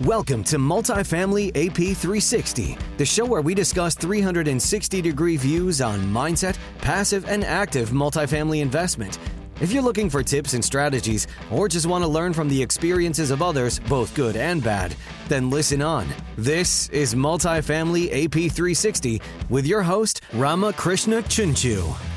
Welcome to Multifamily AP 360, the show where we discuss 360 degree views on mindset, passive, and active multifamily investment. If you're looking for tips and strategies, or just want to learn from the experiences of others, both good and bad, then listen on. This is Multifamily AP 360 with your host, Rama Krishna Chunchu.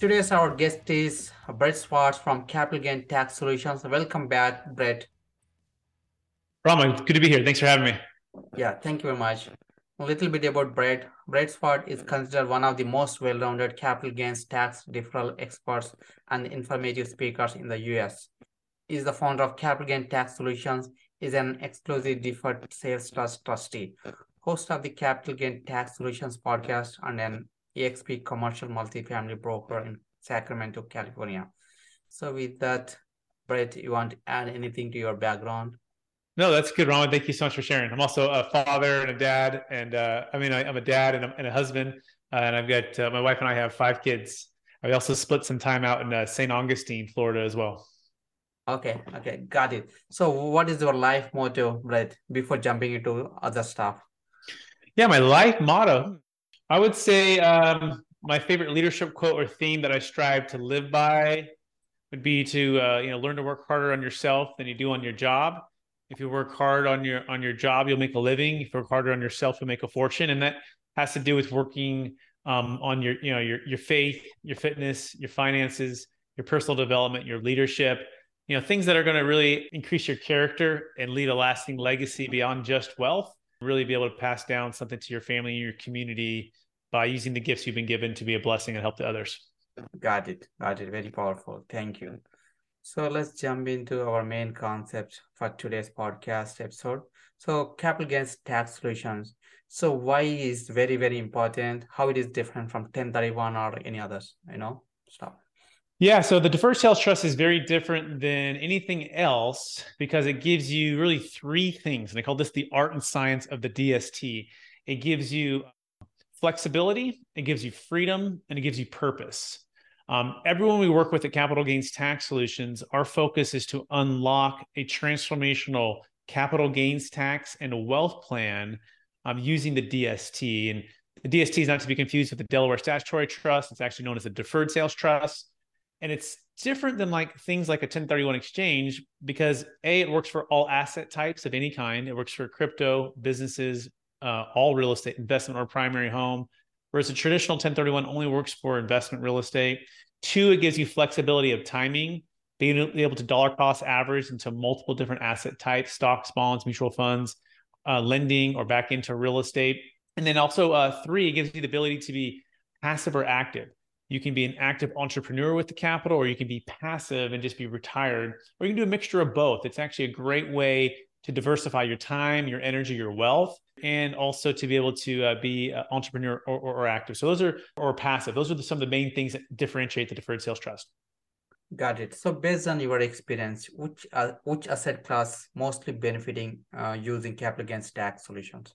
Today's our guest is Brett Swarts from Capital Gain Tax Solutions. Welcome back, Brett. Rama, good to be here. Thanks for having me. Yeah, thank you very much. A little bit about Brett. Brett Swarts is considered one of the most well-rounded capital gains tax deferral experts and informative speakers in the US. He is the founder of Capital Gain Tax Solutions, is an exclusive deferred sales trust trustee, host of the Capital Gain Tax Solutions podcast, and an EXP commercial multifamily broker in Sacramento, California. So with that, Brett, you want to add anything to your background? No, that's good, Ron. Thank you so much for sharing. I'm also a father and a dad, and uh, I mean, I, am a dad and a, and a husband, uh, and I've got uh, my wife and I have five kids. I also split some time out in uh, St. Augustine, Florida, as well. Okay, okay, got it. So, what is your life motto, Brett? Before jumping into other stuff. Yeah, my life motto. I would say um, my favorite leadership quote or theme that I strive to live by would be to uh, you know learn to work harder on yourself than you do on your job. If you work hard on your on your job, you'll make a living. If you work harder on yourself, you'll make a fortune, and that has to do with working um, on your you know your your faith, your fitness, your finances, your personal development, your leadership. You know things that are going to really increase your character and lead a lasting legacy beyond just wealth. Really be able to pass down something to your family, and your community, by using the gifts you've been given to be a blessing and help to others. Got it. Got it. Very powerful. Thank you. So let's jump into our main concept for today's podcast episode. So capital gains tax solutions. So why is very, very important, how it is different from 1031 or any others, you know, stuff. Yeah, so the deferred sales trust is very different than anything else because it gives you really three things. And I call this the art and science of the DST. It gives you flexibility, it gives you freedom, and it gives you purpose. Um, everyone we work with at Capital Gains Tax Solutions, our focus is to unlock a transformational capital gains tax and a wealth plan um, using the DST. And the DST is not to be confused with the Delaware Statutory Trust. It's actually known as a deferred sales trust. And it's different than like things like a 1031 exchange because A, it works for all asset types of any kind. It works for crypto, businesses, uh, all real estate investment or primary home, whereas a traditional 1031 only works for investment real estate. Two, it gives you flexibility of timing, being able to dollar cost average into multiple different asset types, stocks, bonds, mutual funds, uh, lending, or back into real estate. And then also, uh, three, it gives you the ability to be passive or active. You can be an active entrepreneur with the capital, or you can be passive and just be retired, or you can do a mixture of both. It's actually a great way to diversify your time, your energy, your wealth, and also to be able to uh, be uh, entrepreneur or, or, or, active. So those are or passive. Those are the, some of the main things that differentiate the deferred sales trust. Got it. So based on your experience, which uh, which asset class mostly benefiting uh, using capital gains tax solutions?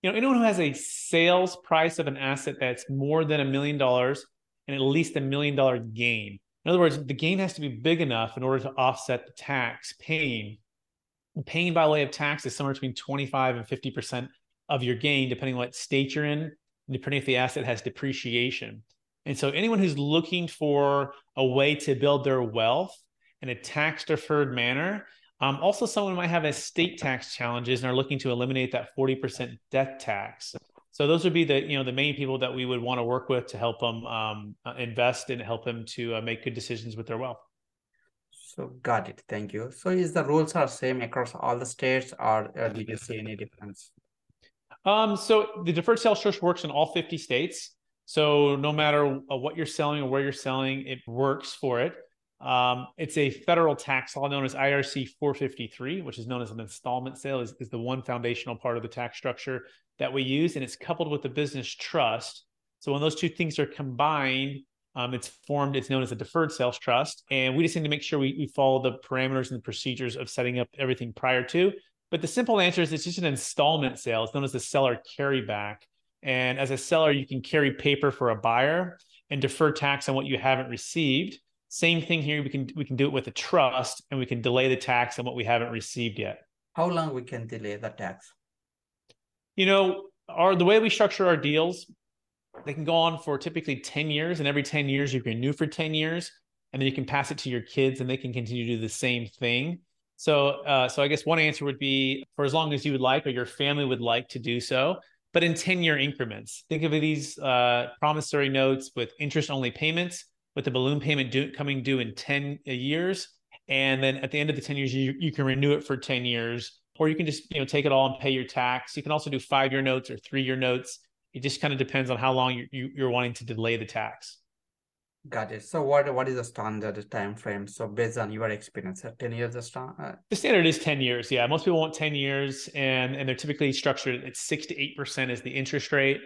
You know, anyone who has a sales price of an asset that's more than a million dollars and at least a million dollar gain. In other words, the gain has to be big enough in order to offset the tax paying paying by way of tax is somewhere between 25 and 50% of your gain, depending on what state you're in, depending if the asset has depreciation. And so anyone who's looking for a way to build their wealth in a tax deferred manner, um, also someone might have estate tax challenges and are looking to eliminate that 40% death tax. So those would be the you know the main people that we would want to work with to help them um, uh, invest and help them to uh, make good decisions with their wealth. So got it. Thank you. So is the rules are same across all the states or uh, did you see any difference? Um, so the deferred sales trust works in all 50 states. So no matter uh, what you're selling or where you're selling, it works for it. Um, it's a federal tax law known as IRC 453, which is known as an installment sale, is, is the one foundational part of the tax structure that we use. And it's coupled with the business trust. So when those two things are combined, um, it's formed, it's known as a deferred sales trust. And we just need to make sure we, we follow the parameters and the procedures of setting up everything prior to. But the simple answer is it's just an installment sale. It's known as the seller carryback. And as a seller, you can carry paper for a buyer and defer tax on what you haven't received. Same thing here. We can we can do it with a trust, and we can delay the tax on what we haven't received yet. How long we can delay the tax? You know, our the way we structure our deals, they can go on for typically 10 years, and every 10 years you can renew for 10 years, and then you can pass it to your kids, and they can continue to do the same thing. So, uh, so I guess one answer would be for as long as you would like, or your family would like to do so, but in 10 year increments. Think of these uh, promissory notes with interest only payments, with the balloon payment due, coming due in 10 years. And then at the end of the 10 years, you, you can renew it for 10 years, or you can just you know take it all and pay your tax. You can also do five year notes or three year notes. It just kind of depends on how long you, you, you're wanting to delay the tax. Got it. So what what is the standard time frame? So based on your experience, uh, ten years is strong. Uh... The standard is ten years. Yeah, most people want ten years, and and they're typically structured at six to eight percent is the interest rate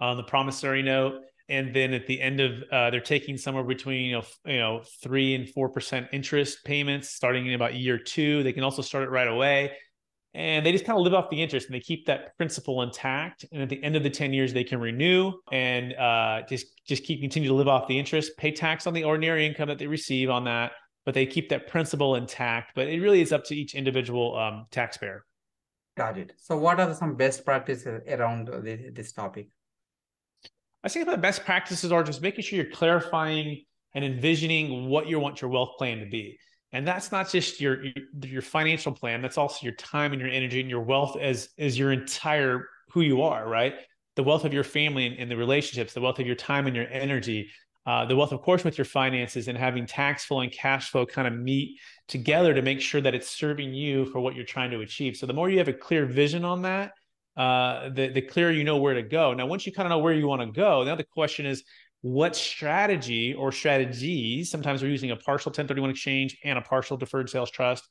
on the promissory note, and then at the end of uh, they're taking somewhere between you know you know three and four percent interest payments starting in about year two. They can also start it right away. And they just kind of live off the interest and they keep that principal intact. And at the end of the 10 years they can renew and uh, just just keep continue to live off the interest pay tax on the ordinary income that they receive on that but they keep that principal intact. But it really is up to each individual um, taxpayer. Got it. So what are some best practices around this topic i think the best practices are just making sure you're clarifying and envisioning what you want your wealth plan to be. And that's not just your your financial plan that's also your time and your energy and your wealth as as your entire who you are right? The wealth of your family and, and the relationships the wealth of your time and your energy uh, the wealth of course with your finances and having tax flow and cash flow kind of meet together to make sure that it's serving you for what you're trying to achieve. So the more you have a clear vision on that uh, the, the clearer you know where to go now once you kind of know where you want to go now the question is what strategy or strategies, sometimes we're using a partial 1031 exchange and a partial deferred sales trust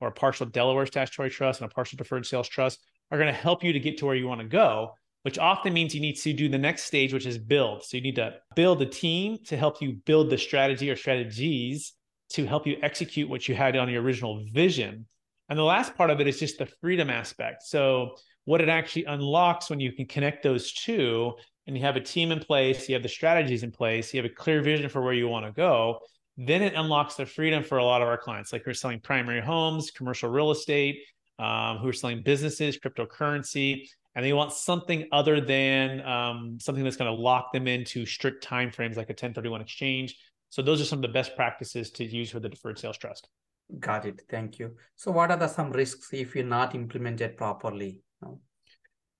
or a partial Delaware statutory trust and a partial deferred sales trust are going to help you to get to where you want to go, which often means you need to do the next stage, which is build. So you need to build a team to help you build the strategy or strategies to help you execute what you had on your original vision. And the last part of it is just the freedom aspect. So what it actually unlocks when you can connect those two and you have a team in place, you have the strategies in place, you have a clear vision for where you want to go, then it unlocks the freedom for a lot of our clients, like who are selling primary homes, commercial real estate, um, who are selling businesses, cryptocurrency, and they want something other than um, something that's going to lock them into strict timeframes like a 1031 exchange. So those are some of the best practices to use for the deferred sales trust. Got it. Thank you. So what are the some risks if you're not implemented properly?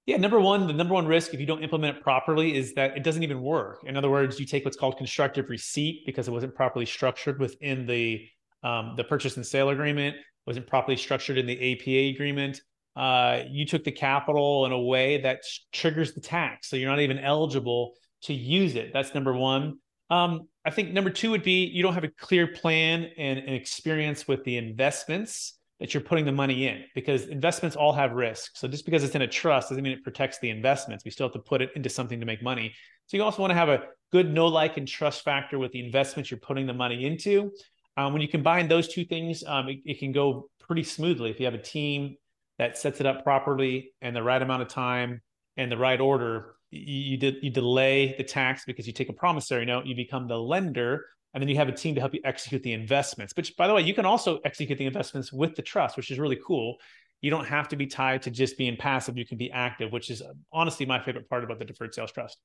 Yeah, number one, the number one risk if you don't implement it properly is that it doesn't even work. In other words, you take what's called constructive receipt because it wasn't properly structured within the um, the purchase and sale agreement, wasn't properly structured in the APA agreement. Uh, you took the capital in a way that triggers the tax, so you're not even eligible to use it. That's number one. Um, I think number two would be you don't have a clear plan and, and experience with the investments that you're putting the money in because investments all have risk. So just because it's in a trust doesn't mean it protects the investments. We still have to put it into something to make money. So you also want to have a good know, like, and trust factor with the investments you're putting the money into. Um, when you combine those two things, um, it, it can go pretty smoothly if you have a team that sets it up properly and the right amount of time and the right order. You, you, you delay the tax because you take a promissory note. You become the lender and then you have a team to help you execute the investments. Which, by the way, you can also execute the investments with the trust, which is really cool. You don't have to be tied to just being passive. You can be active, which is honestly my favorite part about the deferred sales trust.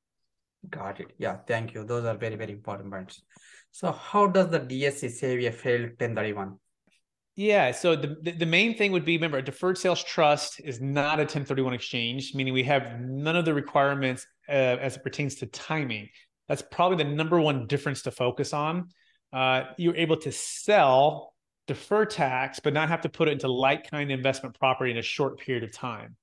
Got it. Yeah, thank you. Those are very, very important points. So, how does the DST save a failed 1031? Yeah, so the, the main thing would be remember a deferred sales trust is not a 1031 exchange, meaning we have none of the requirements uh, as it pertains to timing. That's probably the number one difference to focus on. Uh, you're able to sell, defer tax, but not have to put it into like kind investment property in a short period of time.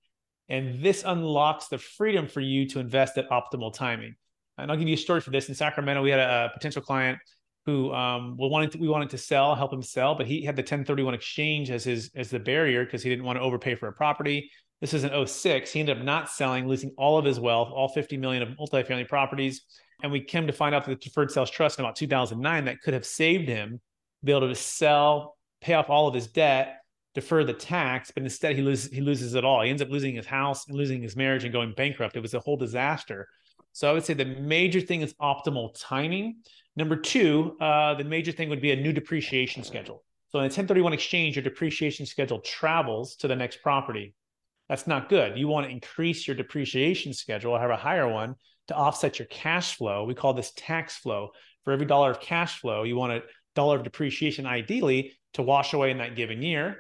And this unlocks the freedom for you to invest at optimal timing. And I'll give you a story for this. In Sacramento, we had a, a potential client who um, we wanted to, we wanted to sell, help him sell, but he had the 1031 exchange as his as the barrier because he didn't want to overpay for a property. This is an 06. He ended up not selling, losing all of his wealth, all 50 million of multifamily properties. And we came to find out that the deferred sales trust in about 2009 that could have saved him, be able to sell, pay off all of his debt, defer the tax, but instead he loses he loses it all. He ends up losing his house losing his marriage and going bankrupt. It was a whole disaster. So I would say the major thing is optimal timing. Number two, uh, the major thing would be a new depreciation schedule. So in a 1031 exchange, your depreciation schedule travels to the next property. That's not good. You want to increase your depreciation schedule have a higher one to offset your cash flow. We call this tax flow. For every dollar of cash flow, you want a dollar of depreciation ideally to wash away in that given year.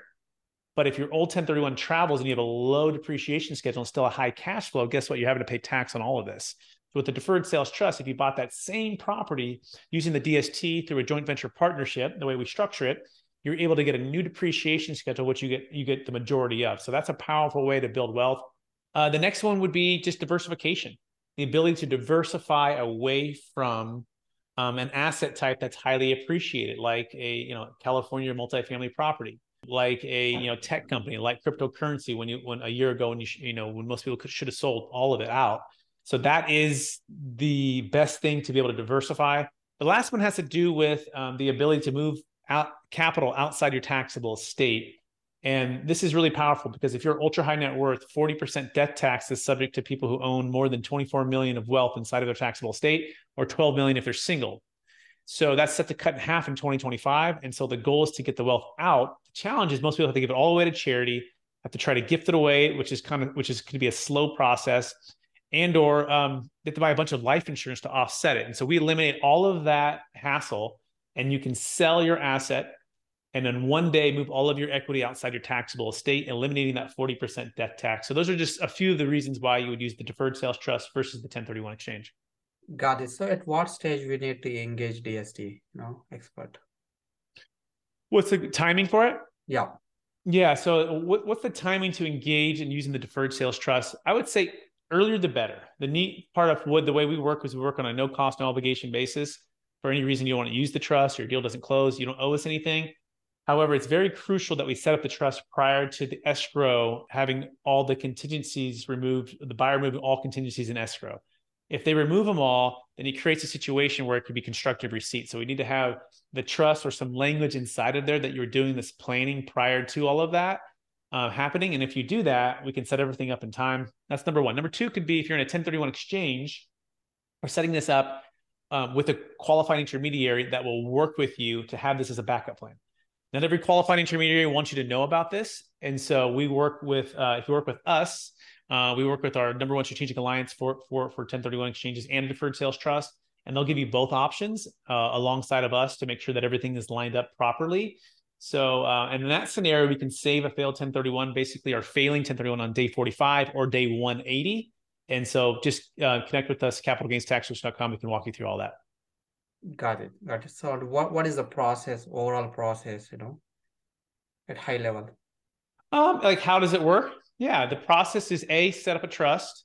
But if your old 1031 travels and you have a low depreciation schedule and still a high cash flow, guess what? You're having to pay tax on all of this. So with the deferred sales trust, if you bought that same property using the DST through a joint venture partnership, the way we structure it, you're able to get a new depreciation schedule, which you get you get the majority of. So that's a powerful way to build wealth. Uh, the next one would be just diversification, the ability to diversify away from um, an asset type that's highly appreciated, like a you know California multifamily property, like a you know tech company, like cryptocurrency. When you when a year ago, when you you know when most people could, should have sold all of it out. So that is the best thing to be able to diversify. The last one has to do with um, the ability to move out capital outside your taxable estate. And this is really powerful because if you're ultra high net worth, 40% death tax is subject to people who own more than 24 million of wealth inside of their taxable estate or 12 million if they're single. So that's set to cut in half in 2025. And so the goal is to get the wealth out. The challenge is most people have to give it all the way to charity, have to try to gift it away, which is kind of which is going to be a slow process, and or um, they have to buy a bunch of life insurance to offset it. And so we eliminate all of that hassle and you can sell your asset and then one day move all of your equity outside your taxable estate, eliminating that 40% death tax. So those are just a few of the reasons why you would use the deferred sales trust versus the 1031 exchange. Got it. So at what stage we need to engage DST, you know, expert? What's the timing for it? Yeah. Yeah. So what, what's the timing to engage in using the deferred sales trust? I would say earlier the better. The neat part of what the way we work is we work on a no cost, no obligation basis for any reason you want to use the trust, your deal doesn't close, you don't owe us anything. However, it's very crucial that we set up the trust prior to the escrow having all the contingencies removed, the buyer removing all contingencies in escrow. If they remove them all, then it creates a situation where it could be constructive receipt. So we need to have the trust or some language inside of there that you're doing this planning prior to all of that uh, happening. And if you do that, we can set everything up in time. That's number one. Number two could be if you're in a 1031 exchange, we're setting this up um, with a qualified intermediary that will work with you to have this as a backup plan. Not every qualified intermediary wants you to know about this, and so we work with. Uh, if you work with us, uh, we work with our number one strategic alliance for for for 1031 exchanges and deferred sales trust, and they'll give you both options uh, alongside of us to make sure that everything is lined up properly. So, uh, and in that scenario, we can save a failed 1031, basically, our failing 1031 on day 45 or day 180 and so just uh, connect with us, capitalgainstaxsource.com. We can walk you through all that. Got it. Got it. So what, what is the process, overall process, you know, at high level? Um, like how does it work? Yeah, the process is A, set up a trust.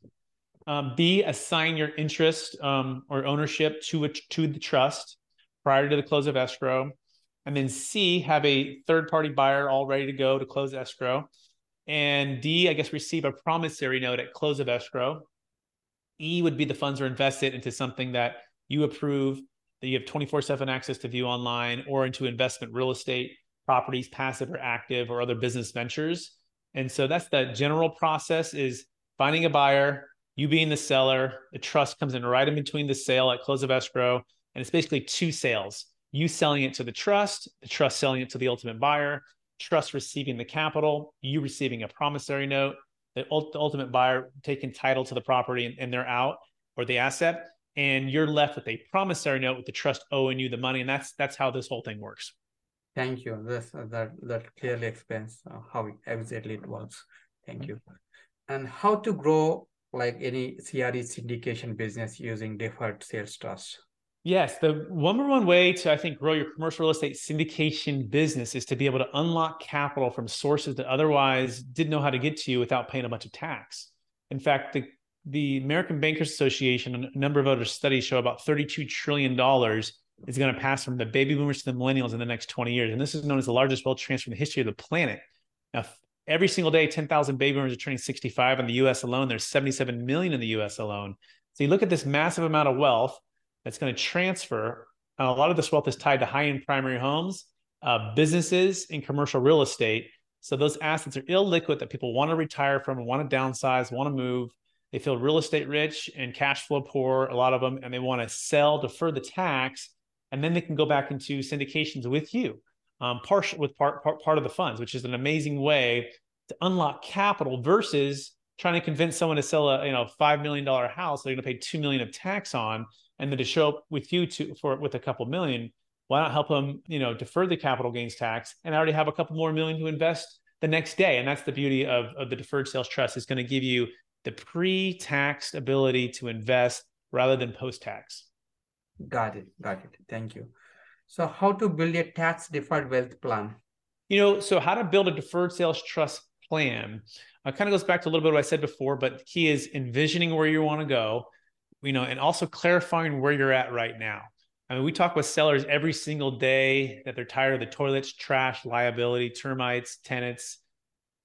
Um, B, assign your interest um, or ownership to a, to the trust prior to the close of escrow. And then C, have a third party buyer all ready to go to close escrow. And D, I guess, receive a promissory note at close of escrow. E would be the funds are invested into something that you approve, that you have 24 7 access to view online, or into investment real estate properties, passive or active, or other business ventures. And so that's the general process is finding a buyer, you being the seller, the trust comes in right in between the sale at close of escrow. And it's basically two sales you selling it to the trust, the trust selling it to the ultimate buyer, trust receiving the capital, you receiving a promissory note, the, ult- the ultimate buyer taking title to the property and, and they're out or the asset, and you're left with a promissory note with the trust owing you the money, and that's that's how this whole thing works. Thank you. This that that clearly explains uh, how exactly it works. Thank you. And how to grow like any CRE syndication business using deferred sales trust. Yes, the number one way to I think grow your commercial real estate syndication business is to be able to unlock capital from sources that otherwise didn't know how to get to you without paying a bunch of tax. In fact, the the American Bankers Association and a number of other studies show about $32 trillion is going to pass from the baby boomers to the millennials in the next 20 years. And this is known as the largest wealth transfer in the history of the planet. Now, every single day, 10,000 baby boomers are turning 65 in the US alone. There's 77 million in the US alone. So you look at this massive amount of wealth that's going to transfer. Uh, a lot of this wealth is tied to high end primary homes, uh, businesses, and commercial real estate. So those assets are illiquid that people want to retire from, want to downsize, want to move. They feel real estate rich and cash flow poor, a lot of them, and they want to sell, defer the tax, and then they can go back into syndications with you, um, partial with part, part part of the funds, which is an amazing way to unlock capital versus trying to convince someone to sell a you know five million dollar house they're going to pay two million of tax on, and then to show up with you to for with a couple million. Why not help them you know defer the capital gains tax and I already have a couple more million to invest the next day? And that's the beauty of, of the deferred sales trust is going to give you the pre-taxed ability to invest rather than post-tax. Got it. Got it. Thank you. So, how to build a tax deferred wealth plan? You know, so how to build a deferred sales trust plan uh, kind of goes back to a little bit what I said before, but the key is envisioning where you want to go, you know, and also clarifying where you're at right now. I mean, we talk with sellers every single day that they're tired of the toilets, trash, liability, termites, tenants,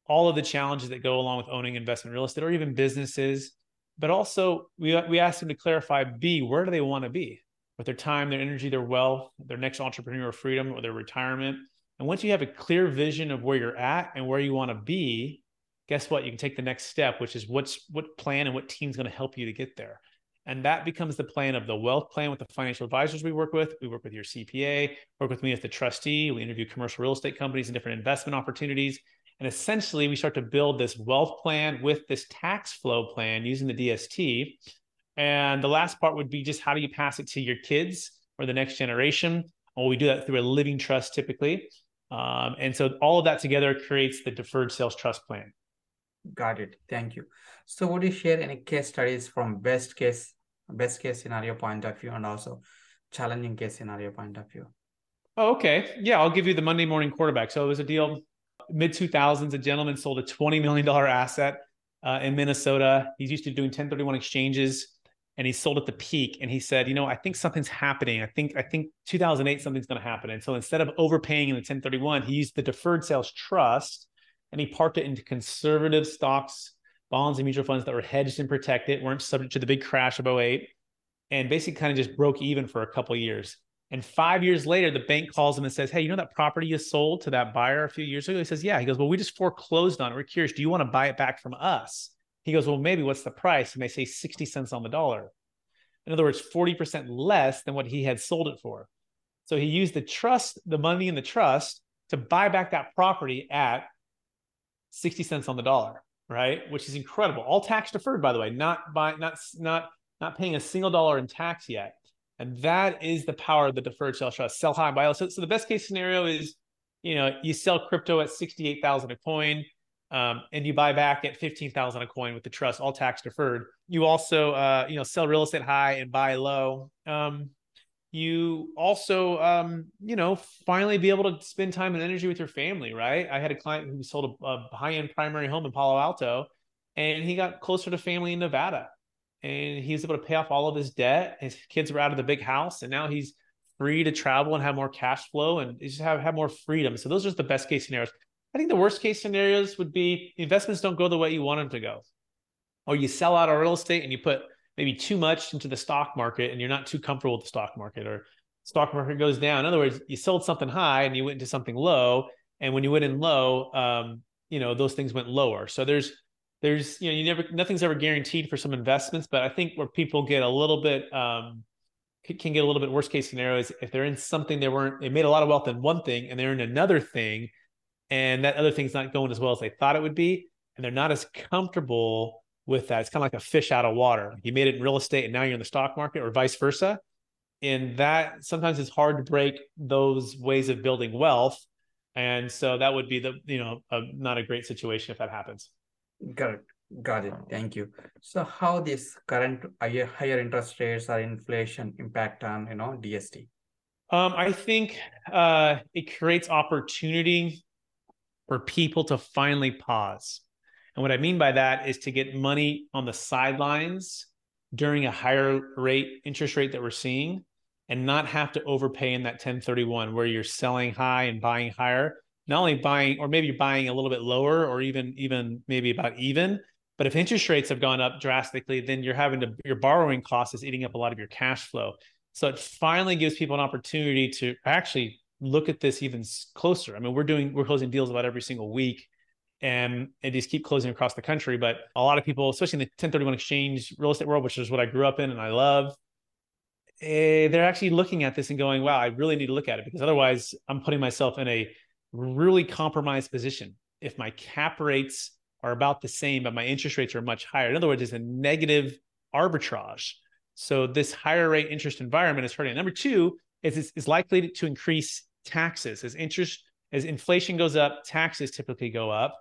all of the challenges that go along with owning investment real estate or even businesses. But also, we, we ask them to clarify B, where do they want to be with their time, their energy, their wealth, their next entrepreneurial freedom, or their retirement. And once you have a clear vision of where you're at and where you want to be, guess what? You can take the next step, which is what's what plan and what team's going to help you to get there. And that becomes the plan of the wealth plan with the financial advisors we work with. We work with your CPA, work with me as the trustee. We interview commercial real estate companies and different investment opportunities. And essentially, we start to build this wealth plan with this tax flow plan using the DST. And the last part would be just how do you pass it to your kids or the next generation? Well, we do that through a living trust typically. Um, and so all of that together creates the deferred sales trust plan. Got it. Thank you. So would you share any case studies from best case, best case scenario point of view and also challenging case scenario point of view? Oh, okay. Yeah, I'll give you the Monday morning quarterback. So it was a deal mid 2000s. A gentleman sold a $20 million asset uh, in Minnesota. He's used to doing 1031 exchanges and he sold at the peak and he said you know i think something's happening i think i think 2008 something's going to happen and so instead of overpaying in the 1031 he used the deferred sales trust and he parked it into conservative stocks bonds and mutual funds that were hedged and protected weren't subject to the big crash of 08 and basically kind of just broke even for a couple years and five years later the bank calls him and says hey you know that property you sold to that buyer a few years ago he says yeah he goes well we just foreclosed on it we're curious do you want to buy it back from us he goes, Well, maybe what's the price? And they say 60 cents on the dollar. In other words, 40% less than what he had sold it for. So he used the trust, the money in the trust to buy back that property at 60 cents on the dollar, right? Which is incredible. All tax deferred, by the way, not by not not not paying a single dollar in tax yet. And that is the power of the deferred sales trust. Sell high, buy low. So, so the best case scenario is, you know, you sell crypto at 68,000 a coin um, and you buy back at 15,000 a coin with the trust, all tax deferred. You also, uh, you know, sell real estate high and buy low. Um, you also, um, you know, finally be able to spend time and energy with your family, right? I had a client who sold a, a high end primary home in Palo Alto and he got closer to family in Nevada and he was able to pay off all of his debt. His kids were out of the big house and now he's free to travel and have more cash flow and just have, have more freedom. So those are the best case scenarios. I think the worst case scenarios would be investments don't go the way you want them to go, or you sell out of real estate and you put maybe too much into the stock market and you're not too comfortable with the stock market, or stock market goes down. In other words, you sold something high and you went into something low, and when you went in low, um, you know those things went lower. So there's there's you know you never nothing's ever guaranteed for some investments, but I think where people get a little bit um, can get a little bit worst case scenarios if they're in something they weren't they made a lot of wealth in one thing and they're in another thing and that other thing's not going as well as they thought it would be, and they're not as comfortable with that. It's kind of like a fish out of water. You made it in real estate, and now you're in the stock market, or vice versa. And that sometimes it's hard to break those ways of building wealth. And so that would be the you know a, not a great situation if that happens. Got it. Got it. Thank you. So how this current higher interest rates or inflation impact on you know DST? Um, I think uh, it creates opportunity for people to finally pause. And what I mean by that is to get money on the sidelines during a higher rate interest rate that we're seeing and not have to overpay in that 1031 where you're selling high and buying higher not only buying or maybe you're buying a little bit lower or even even maybe about even but if interest rates have gone up drastically then you're having to your borrowing cost is eating up a lot of your cash flow so it finally gives people an opportunity to actually look at this even closer. I mean, we're doing we're closing deals about every single week, and and just keep closing across the country. But a lot of people, especially in the 1031 exchange real estate world, which is what I grew up in and I love, eh, they're actually looking at this and going, "Wow, I really need to look at it because otherwise, I'm putting myself in a really compromised position. If my cap rates are about the same, but my interest rates are much higher, in other words, it's a negative arbitrage. So this higher rate interest environment is hurting. Number two is is likely to increase taxes as interest as inflation goes up, taxes typically go up.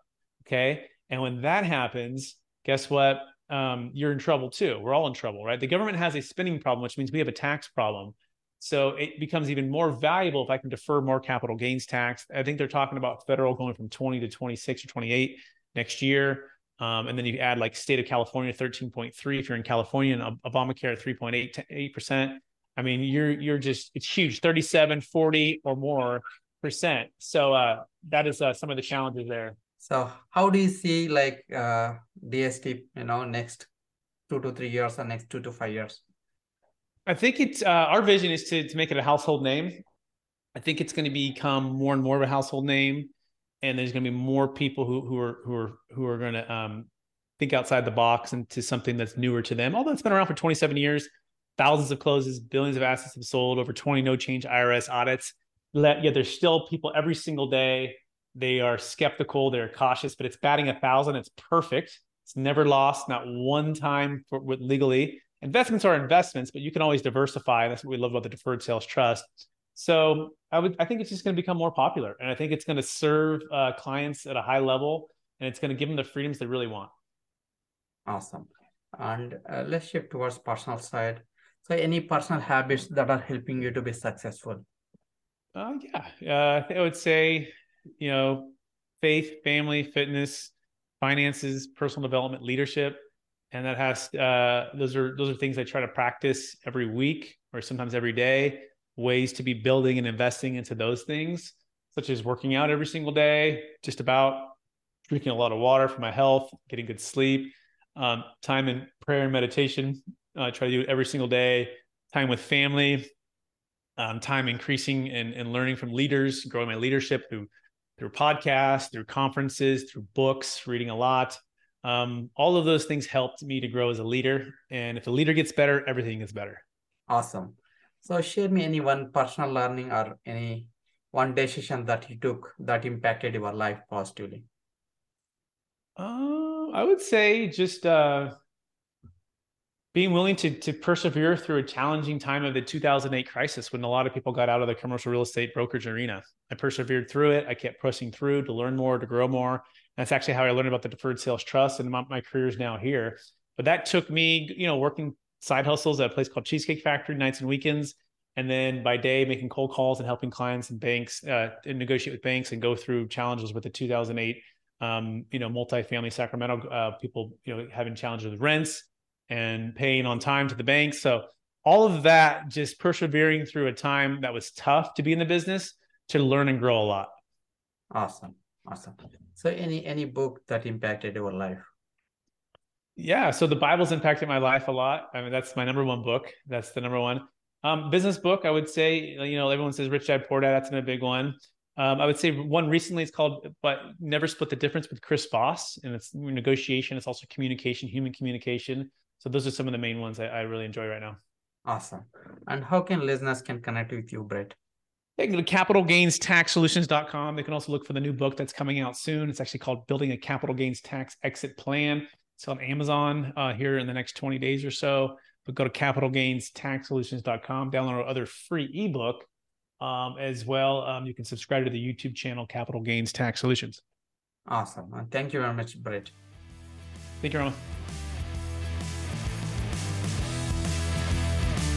Okay. And when that happens, guess what? Um, you're in trouble too. We're all in trouble, right? The government has a spending problem, which means we have a tax problem. So it becomes even more valuable if I can defer more capital gains tax. I think they're talking about federal going from 20 to 26 or 28 next year. Um, and then you add like state of California 13.3 if you're in California and Obamacare 3.8 percent. I mean, you're you're just it's huge 37, 40 or more percent. So uh, that is uh, some of the challenges there. So how do you see like uh, DST, you know, next two to three years or next two to five years? I think it's uh, our vision is to to make it a household name. I think it's going to become more and more of a household name, and there's going to be more people who who are who are who are going to um, think outside the box into something that's newer to them. Although it's been around for 27 years, thousands of closes, billions of assets have sold, over 20 no change IRS audits. Let, yeah, there's still people every single day they are skeptical, they're cautious, but it's batting a thousand. It's perfect. It's never lost, not one time for, with legally. Investments are investments, but you can always diversify. That's what we love about the deferred sales trust. So I would, I think it's just going to become more popular, and I think it's going to serve uh, clients at a high level, and it's going to give them the freedoms they really want. Awesome. And uh, let's shift towards personal side. So, any personal habits that are helping you to be successful? Uh, yeah, uh, I would say you know, faith, family, fitness, finances, personal development, leadership, and that has uh, those are those are things I try to practice every week or sometimes every day. Ways to be building and investing into those things, such as working out every single day, just about drinking a lot of water for my health, getting good sleep, um, time in prayer and meditation. I uh, try to do it every single day. Time with family, um, time increasing and, and learning from leaders, growing my leadership through through podcasts, through conferences, through books, reading a lot. Um, all of those things helped me to grow as a leader. And if a leader gets better, everything gets better. Awesome. So share me any one personal learning or any one decision that you took that impacted your life positively. Uh, I would say just uh, being willing to to persevere through a challenging time of the 2008 crisis when a lot of people got out of the commercial real estate brokerage arena. I persevered through it. I kept pushing through to learn more, to grow more. That's actually how I learned about the deferred sales trust, and my, my career is now here. But that took me, you know, working side hustles at a place called Cheesecake Factory nights and weekends, and then by day making cold calls and helping clients and banks uh, and negotiate with banks and go through challenges with the 2008, um, you know, multifamily Sacramento uh, people, you know, having challenges with rents and paying on time to the bank. So all of that, just persevering through a time that was tough to be in the business to learn and grow a lot. Awesome. Awesome. So any any book that impacted your life? Yeah. So the Bible's impacted my life a lot. I mean, that's my number one book. That's the number one. Um, business book, I would say, you know, everyone says Rich Dad Poor Dad. That's a big one. Um, I would say one recently is called but never split the difference with Chris Voss and it's negotiation. It's also communication, human communication. So those are some of the main ones I, I really enjoy right now. Awesome. And how can listeners can connect with you, Brett? They can go to capitalgainstaxsolutions.com. They can also look for the new book that's coming out soon. It's actually called Building a Capital Gains Tax Exit Plan. It's on Amazon uh, here in the next 20 days or so. But go to capitalgainstaxsolutions.com, download our other free ebook um, as well. Um, you can subscribe to the YouTube channel, Capital Gains Tax Solutions. Awesome. Thank you very much, Brett. Thank you, Rama.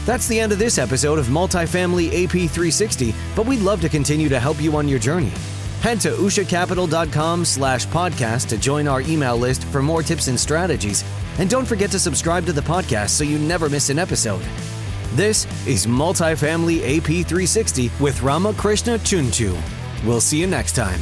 That's the end of this episode of Multifamily AP 360, but we'd love to continue to help you on your journey. Head to ushacapital.com slash podcast to join our email list for more tips and strategies. And don't forget to subscribe to the podcast so you never miss an episode. This is Multifamily AP 360 with Ramakrishna Chunchu. We'll see you next time.